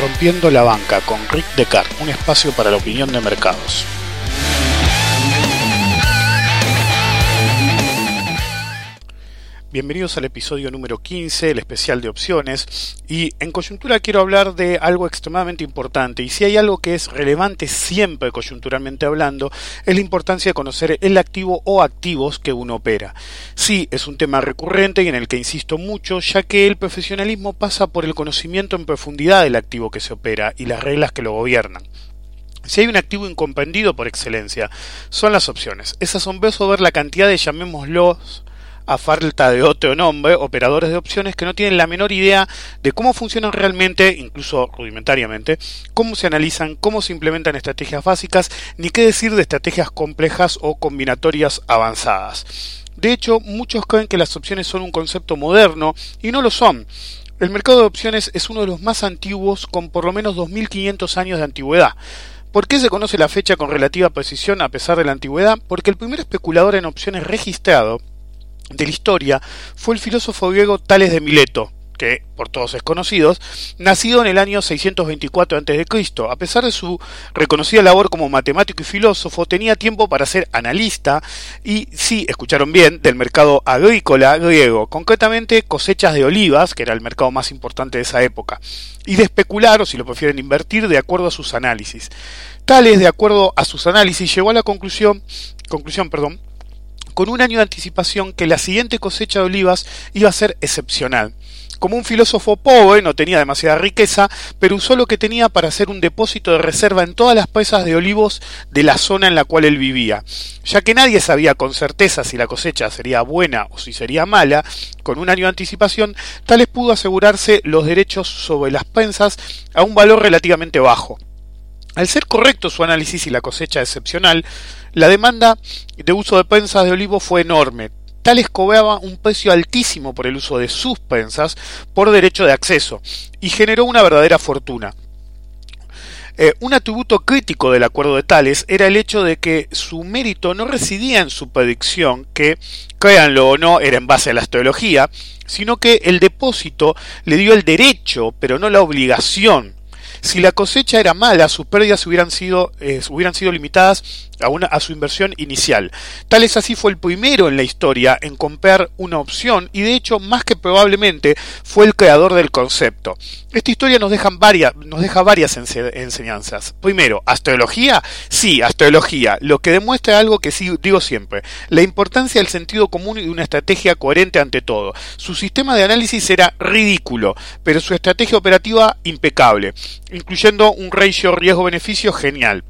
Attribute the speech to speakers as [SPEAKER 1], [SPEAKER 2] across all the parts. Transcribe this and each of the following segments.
[SPEAKER 1] Rompiendo la banca con Rick Decar, un espacio para la opinión de mercados. Bienvenidos al episodio número 15, el especial de opciones. Y en coyuntura quiero hablar de algo extremadamente importante. Y si hay algo que es relevante siempre coyunturalmente hablando, es la importancia de conocer el activo o activos que uno opera. Sí, es un tema recurrente y en el que insisto mucho, ya que el profesionalismo pasa por el conocimiento en profundidad del activo que se opera y las reglas que lo gobiernan. Si hay un activo incomprendido por excelencia, son las opciones. Es asombroso ver la cantidad de, llamémoslos, a falta de otro nombre, operadores de opciones que no tienen la menor idea de cómo funcionan realmente, incluso rudimentariamente, cómo se analizan, cómo se implementan estrategias básicas, ni qué decir de estrategias complejas o combinatorias avanzadas. De hecho, muchos creen que las opciones son un concepto moderno y no lo son. El mercado de opciones es uno de los más antiguos con por lo menos 2500 años de antigüedad. ¿Por qué se conoce la fecha con relativa precisión a pesar de la antigüedad? Porque el primer especulador en opciones registrado de la historia fue el filósofo griego Tales de Mileto, que por todos es conocido, nacido en el año 624 a.C. A pesar de su reconocida labor como matemático y filósofo, tenía tiempo para ser analista y, sí, escucharon bien, del mercado agrícola griego, concretamente cosechas de olivas, que era el mercado más importante de esa época, y de especular, o si lo prefieren invertir, de acuerdo a sus análisis. Tales, de acuerdo a sus análisis, llegó a la conclusión, conclusión, perdón, con un año de anticipación que la siguiente cosecha de olivas iba a ser excepcional. Como un filósofo pobre, no tenía demasiada riqueza, pero usó lo que tenía para hacer un depósito de reserva en todas las presas de olivos de la zona en la cual él vivía. Ya que nadie sabía con certeza si la cosecha sería buena o si sería mala, con un año de anticipación, Tales pudo asegurarse los derechos sobre las prensas a un valor relativamente bajo. Al ser correcto su análisis y la cosecha excepcional, la demanda de uso de prensas de olivo fue enorme. Tales cobraba un precio altísimo por el uso de sus prensas por derecho de acceso y generó una verdadera fortuna. Eh, un atributo crítico del acuerdo de Tales era el hecho de que su mérito no residía en su predicción, que, créanlo o no, era en base a la astrología, sino que el depósito le dio el derecho, pero no la obligación si la cosecha era mala, sus pérdidas hubieran sido, eh, hubieran sido limitadas a, su inversión inicial. Tal es así fue el primero en la historia en comprar una opción y de hecho más que probablemente fue el creador del concepto. Esta historia nos, deja varias, nos deja varias enseñanzas. Primero, astrología. Sí, astrología, lo que demuestra algo que sí digo siempre, la importancia del sentido común y de una estrategia coherente ante todo. Su sistema de análisis era ridículo, pero su estrategia operativa impecable incluyendo un ratio riesgo-beneficio genial.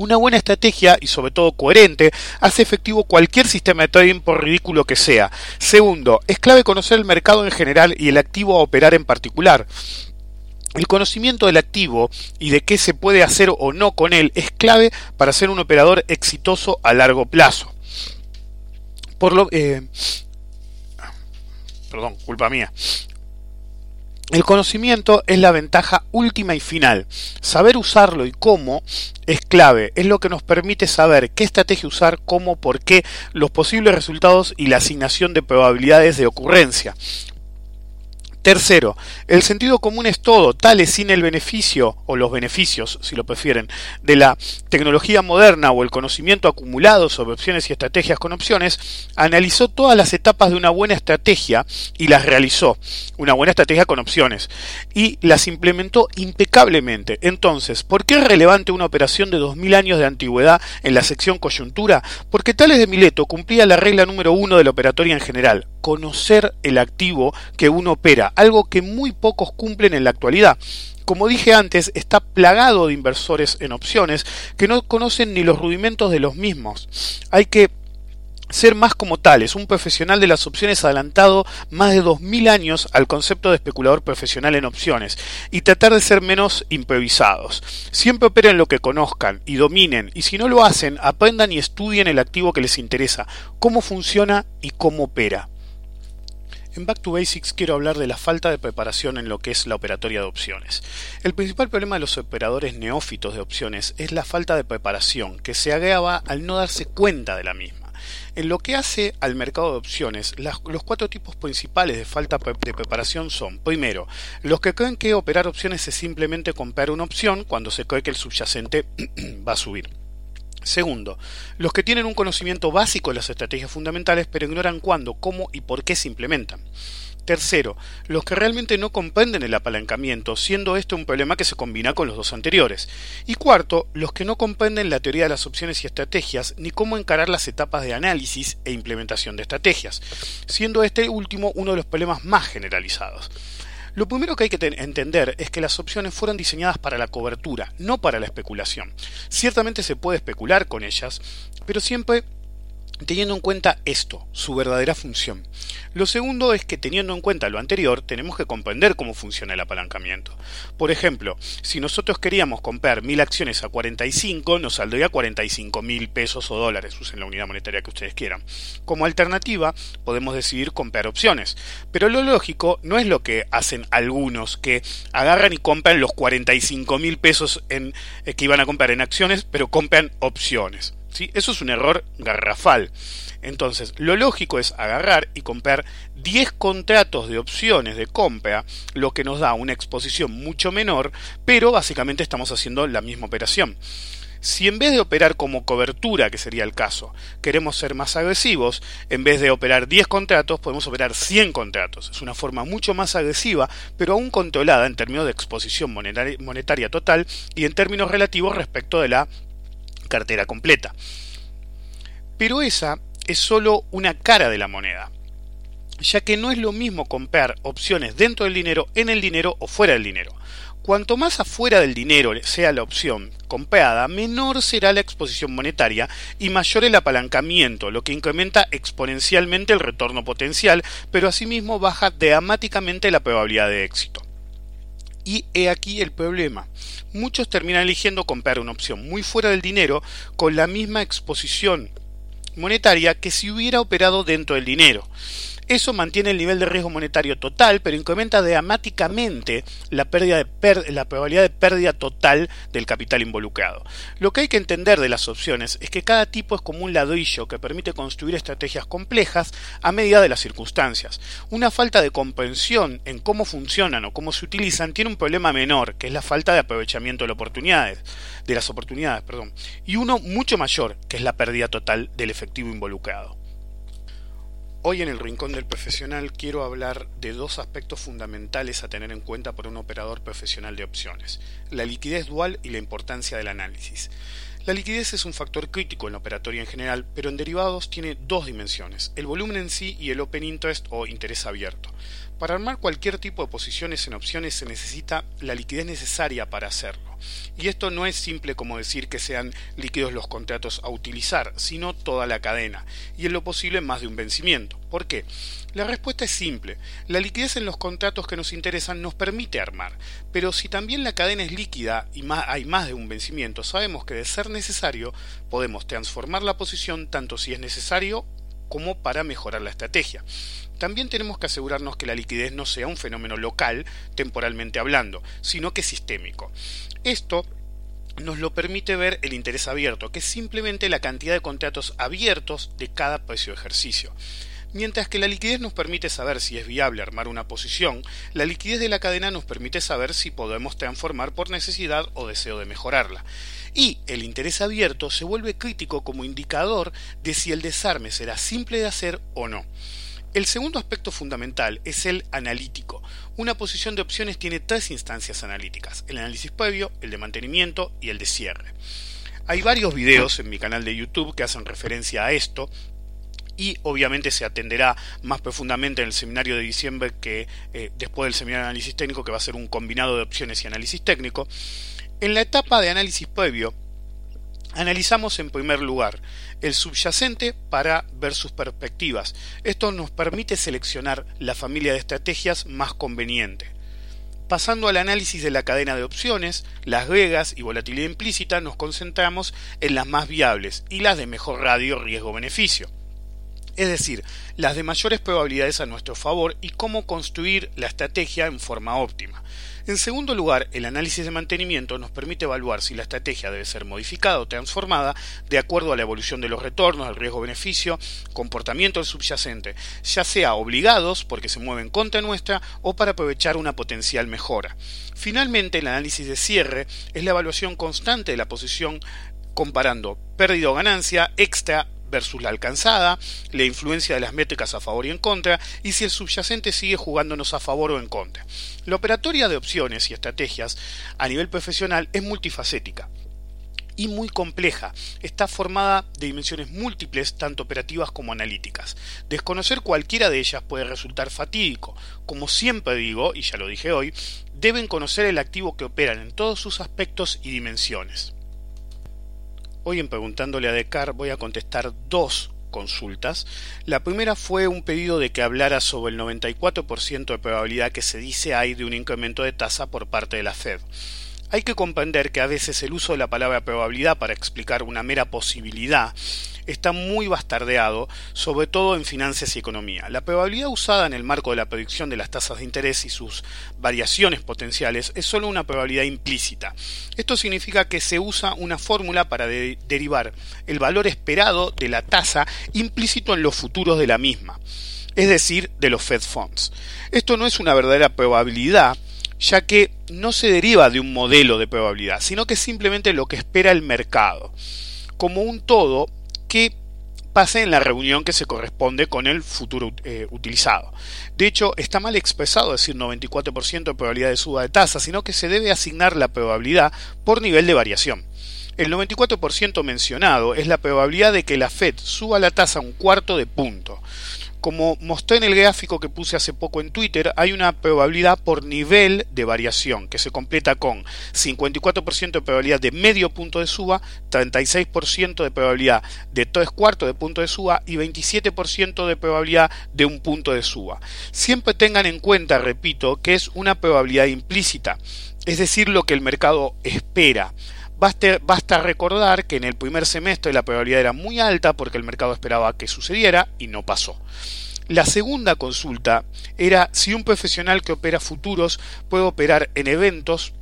[SPEAKER 1] Una buena estrategia y sobre todo coherente hace efectivo cualquier sistema de trading por ridículo que sea. Segundo, es clave conocer el mercado en general y el activo a operar en particular. El conocimiento del activo y de qué se puede hacer o no con él es clave para ser un operador exitoso a largo plazo. Por lo, eh, perdón, culpa mía. El conocimiento es la ventaja última y final. Saber usarlo y cómo es clave, es lo que nos permite saber qué estrategia usar, cómo, por qué, los posibles resultados y la asignación de probabilidades de ocurrencia. Tercero, el sentido común es todo, tal es sin el beneficio, o los beneficios, si lo prefieren, de la tecnología moderna o el conocimiento acumulado sobre opciones y estrategias con opciones, analizó todas las etapas de una buena estrategia y las realizó, una buena estrategia con opciones, y las implementó impecablemente. Entonces, ¿por qué es relevante una operación de 2000 años de antigüedad en la sección coyuntura? Porque Tales de Mileto cumplía la regla número uno de la operatoria en general, conocer el activo que uno opera, algo que muy pocos cumplen en la actualidad. Como dije antes, está plagado de inversores en opciones que no conocen ni los rudimentos de los mismos. Hay que ser más como tales, un profesional de las opciones adelantado más de 2000 años al concepto de especulador profesional en opciones y tratar de ser menos improvisados. Siempre operen lo que conozcan y dominen y si no lo hacen, aprendan y estudien el activo que les interesa, cómo funciona y cómo opera. En Back to Basics quiero hablar de la falta de preparación en lo que es la operatoria de opciones. El principal problema de los operadores neófitos de opciones es la falta de preparación, que se agrava al no darse cuenta de la misma. En lo que hace al mercado de opciones, los cuatro tipos principales de falta de preparación son, primero, los que creen que operar opciones es simplemente comprar una opción cuando se cree que el subyacente va a subir. Segundo, los que tienen un conocimiento básico de las estrategias fundamentales pero ignoran cuándo, cómo y por qué se implementan. Tercero, los que realmente no comprenden el apalancamiento, siendo este un problema que se combina con los dos anteriores. Y cuarto, los que no comprenden la teoría de las opciones y estrategias, ni cómo encarar las etapas de análisis e implementación de estrategias, siendo este último uno de los problemas más generalizados. Lo primero que hay que entender es que las opciones fueron diseñadas para la cobertura, no para la especulación. Ciertamente se puede especular con ellas, pero siempre teniendo en cuenta esto, su verdadera función. Lo segundo es que teniendo en cuenta lo anterior, tenemos que comprender cómo funciona el apalancamiento. Por ejemplo, si nosotros queríamos comprar mil acciones a 45, nos saldría 45 mil pesos o dólares, usen la unidad monetaria que ustedes quieran. Como alternativa, podemos decidir comprar opciones. Pero lo lógico no es lo que hacen algunos, que agarran y compran los 45 mil pesos en, eh, que iban a comprar en acciones, pero compran opciones. Eso es un error garrafal. Entonces, lo lógico es agarrar y comprar 10 contratos de opciones de compra, lo que nos da una exposición mucho menor, pero básicamente estamos haciendo la misma operación. Si en vez de operar como cobertura, que sería el caso, queremos ser más agresivos, en vez de operar 10 contratos, podemos operar 100 contratos. Es una forma mucho más agresiva, pero aún controlada en términos de exposición monetaria total y en términos relativos respecto de la cartera completa. Pero esa es solo una cara de la moneda, ya que no es lo mismo comprar opciones dentro del dinero, en el dinero o fuera del dinero. Cuanto más afuera del dinero sea la opción comprada, menor será la exposición monetaria y mayor el apalancamiento, lo que incrementa exponencialmente el retorno potencial, pero asimismo baja dramáticamente la probabilidad de éxito. Y he aquí el problema. Muchos terminan eligiendo comprar una opción muy fuera del dinero con la misma exposición monetaria que si hubiera operado dentro del dinero. Eso mantiene el nivel de riesgo monetario total, pero incrementa dramáticamente la, pérdida probabilidad de pérdida total del capital involucrado. Lo que hay que entender de las opciones es que cada tipo es como un ladrillo que permite construir estrategias complejas a medida de las circunstancias. Una falta de comprensión en cómo funcionan o cómo se utilizan tiene un problema menor, que es la falta de aprovechamiento de, oportunidades, de las oportunidades, perdón, y uno mucho mayor, que es la pérdida total del efectivo involucrado. Hoy en el Rincón del Profesional quiero hablar de dos aspectos fundamentales a tener en cuenta por un operador profesional de opciones, la liquidez dual y la importancia del análisis. La liquidez es un factor crítico en la operatoria en general, pero en derivados tiene dos dimensiones, el volumen en sí y el open interest o interés abierto. Para armar cualquier tipo de posiciones en opciones se necesita la liquidez necesaria para hacerlo. Y esto no es simple como decir que sean líquidos los contratos a utilizar, sino toda la cadena, y en lo posible más de un vencimiento. ¿Por qué? La respuesta es simple. La liquidez en los contratos que nos interesan nos permite armar, pero si también la cadena es líquida y hay más de un vencimiento, sabemos que de ser necesario podemos transformar la posición tanto si es necesario como para mejorar la estrategia. También tenemos que asegurarnos que la liquidez no sea un fenómeno local, temporalmente hablando, sino que sistémico. Esto nos lo permite ver el interés abierto, que es simplemente la cantidad de contratos abiertos de cada precio de ejercicio. Mientras que la liquidez nos permite saber si es viable armar una posición, la liquidez de la cadena nos permite saber si podemos transformar por necesidad o deseo de mejorarla. Y el interés abierto se vuelve crítico como indicador de si el desarme será simple de hacer o no. El segundo aspecto fundamental es el analítico. Una posición de opciones tiene tres instancias analíticas, el análisis previo, el de mantenimiento y el de cierre. Hay varios videos en mi canal de YouTube que hacen referencia a esto y obviamente se atenderá más profundamente en el seminario de diciembre que eh, después del seminario de análisis técnico que va a ser un combinado de opciones y análisis técnico. En la etapa de análisis previo Analizamos en primer lugar el subyacente para ver sus perspectivas. Esto nos permite seleccionar la familia de estrategias más conveniente. Pasando al análisis de la cadena de opciones, las gregas y volatilidad implícita, nos concentramos en las más viables y las de mejor radio riesgo-beneficio. es decir, las de mayores probabilidades a nuestro favor y cómo construir la estrategia en forma óptima. En segundo lugar, el análisis de mantenimiento nos permite evaluar si la estrategia debe ser modificada o transformada de acuerdo a la evolución de los retornos, el riesgo-beneficio, comportamiento del subyacente, ya sea obligados porque se mueven contra nuestra o para aprovechar una potencial mejora. Finalmente, el análisis de cierre es la evaluación constante de la posición comparando pérdida o ganancia, extra versus la alcanzada, la influencia de las métricas a favor y en contra, y si el subyacente sigue jugándonos a favor o en contra. La operatoria de opciones y estrategias a nivel profesional es multifacética y muy compleja. Está formada de dimensiones múltiples, tanto operativas como analíticas. Desconocer cualquiera de ellas puede resultar fatídico. Como siempre digo, y ya lo dije hoy, deben conocer el activo que operan en todos sus aspectos y dimensiones. Hoy en Preguntándole a Decar voy a contestar dos consultas. La primera fue un pedido de que hablara sobre el 94% de probabilidad que se dice hay de un incremento de tasa por parte de la Fed. Hay que comprender que a veces el uso de la palabra probabilidad para explicar una mera posibilidad está muy bastardeado, sobre todo en finanzas y economía. La probabilidad usada en el marco de la predicción de las tasas de interés y sus variaciones potenciales es solo una probabilidad implícita. Esto significa que se usa una fórmula para derivar el valor esperado de la tasa implícito en los futuros de la misma, es decir, de los Fed Funds. Esto no es una verdadera probabilidad, ya que no se deriva de un modelo de probabilidad, sino que es simplemente lo que espera el mercado. Como un todo que pase en la reunión que se corresponde con el futuro eh, utilizado. De hecho, está mal expresado decir 94% de probabilidad de suba de tasa, sino que se debe asignar la probabilidad por nivel de variación. El 94% mencionado es la probabilidad de que la Fed suba la tasa un cuarto de punto. Como mostré en el gráfico que puse hace poco en Twitter, hay una probabilidad por nivel de variación que se completa con 54% de probabilidad de medio punto de suba, 36% de probabilidad de tres cuartos de punto de suba y 27% de probabilidad de un punto de suba. Siempre tengan en cuenta, repito, que es una probabilidad implícita, es decir, lo que el mercado espera. Basta, recordar que en el primer semestre la probabilidad era muy alta porque el mercado esperaba que sucediera y no pasó. La segunda consulta era si un profesional que opera futuros puede operar en eventos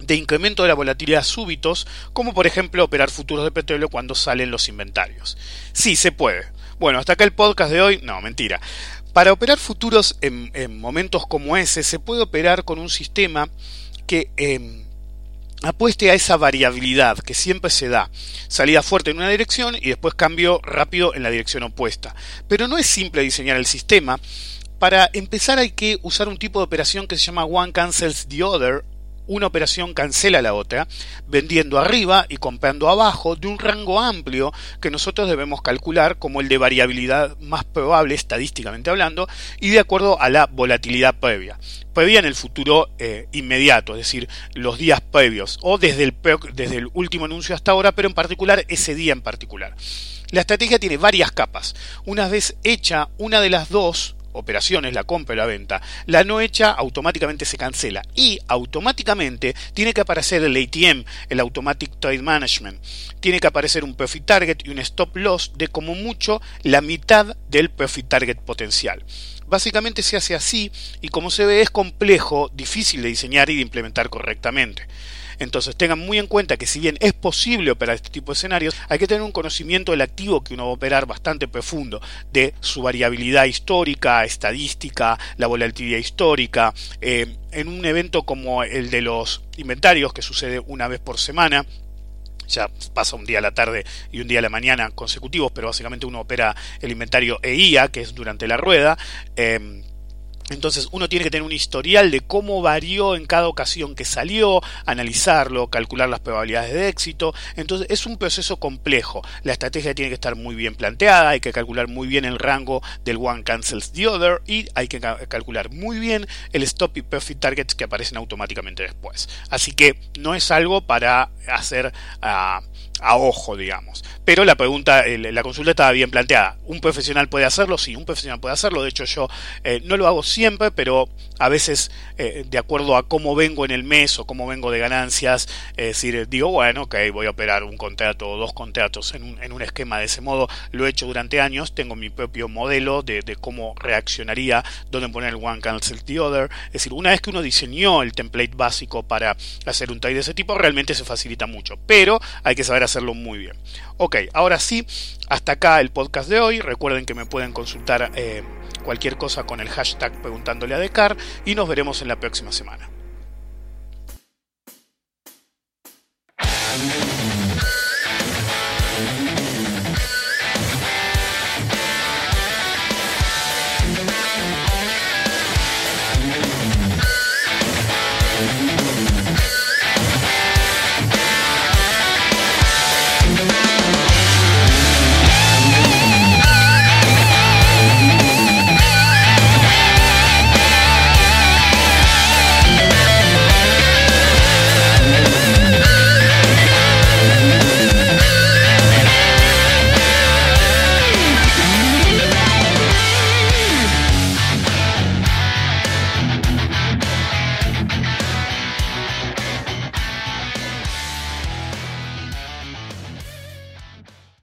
[SPEAKER 1] de incremento de la volatilidad súbitos, como por ejemplo operar futuros de petróleo cuando salen los inventarios. Sí, se puede. Bueno, hasta acá el podcast de hoy. No, mentira. Para operar futuros en, momentos como ese, se puede operar con un sistema que em, apueste a esa variabilidad que siempre se da. Salida fuerte en una dirección y después cambio rápido en la dirección opuesta. Pero no es simple diseñar el sistema. Para empezar hay que usar un tipo de operación que se llama One Cancels the Other una operación cancela la otra, vendiendo arriba y comprando abajo de un rango amplio que nosotros debemos calcular como el de variabilidad más probable estadísticamente hablando y de acuerdo a la volatilidad previa. Previa en el futuro eh, inmediato, es decir, los días previos o desde el, desde el último anuncio hasta ahora, pero en particular ese día en particular. La estrategia tiene varias capas. Una vez hecha una de las dos, operaciones, la compra y la venta, la no hecha automáticamente se cancela y automáticamente tiene que aparecer el ATM, el Automatic Trade Management. Tiene que aparecer un profit target y un stop loss de como mucho la mitad del profit target potencial. Básicamente se hace así y como se ve es complejo, difícil de diseñar y de implementar correctamente. Entonces tengan muy en cuenta que si bien es posible operar este tipo de escenarios, hay que tener un conocimiento del activo que uno va a operar bastante profundo, de su variabilidad histórica, estadística, la volatilidad histórica. Eh, en un evento como el de los inventarios, que sucede una vez por semana, ya pasa un día a la tarde y un día a la mañana consecutivos, pero básicamente uno opera el inventario EIA, que es durante la rueda. Eh, entonces uno tiene que tener un historial de cómo varió en cada ocasión que salió, analizarlo, calcular las probabilidades de éxito. Entonces es un proceso complejo. La estrategia tiene que estar muy bien planteada, hay que calcular muy bien el rango del one cancels the other y hay que calcular muy bien el stop y profit targets que aparecen automáticamente después. Así que no es algo para hacer... Uh, a ojo, digamos. Pero la pregunta, la consulta estaba bien planteada. ¿Un profesional puede hacerlo? Sí, un profesional puede hacerlo. De hecho, yo eh, no lo hago siempre, pero a veces, eh, de acuerdo a cómo vengo en el mes o cómo vengo de ganancias, es decir, digo, bueno, ok, voy a operar un contrato o dos contratos en un, en un esquema de ese modo. Lo he hecho durante años. Tengo mi propio modelo de, de cómo reaccionaría, dónde poner el one cancel the other. Es decir, una vez que uno diseñó el template básico para hacer un trade de ese tipo, realmente se facilita mucho. Pero hay que saber hacerlo muy bien. Ok, ahora sí, hasta acá el podcast de hoy. Recuerden que me pueden consultar eh, cualquier cosa con el hashtag preguntándole a Decar y nos veremos en la próxima semana.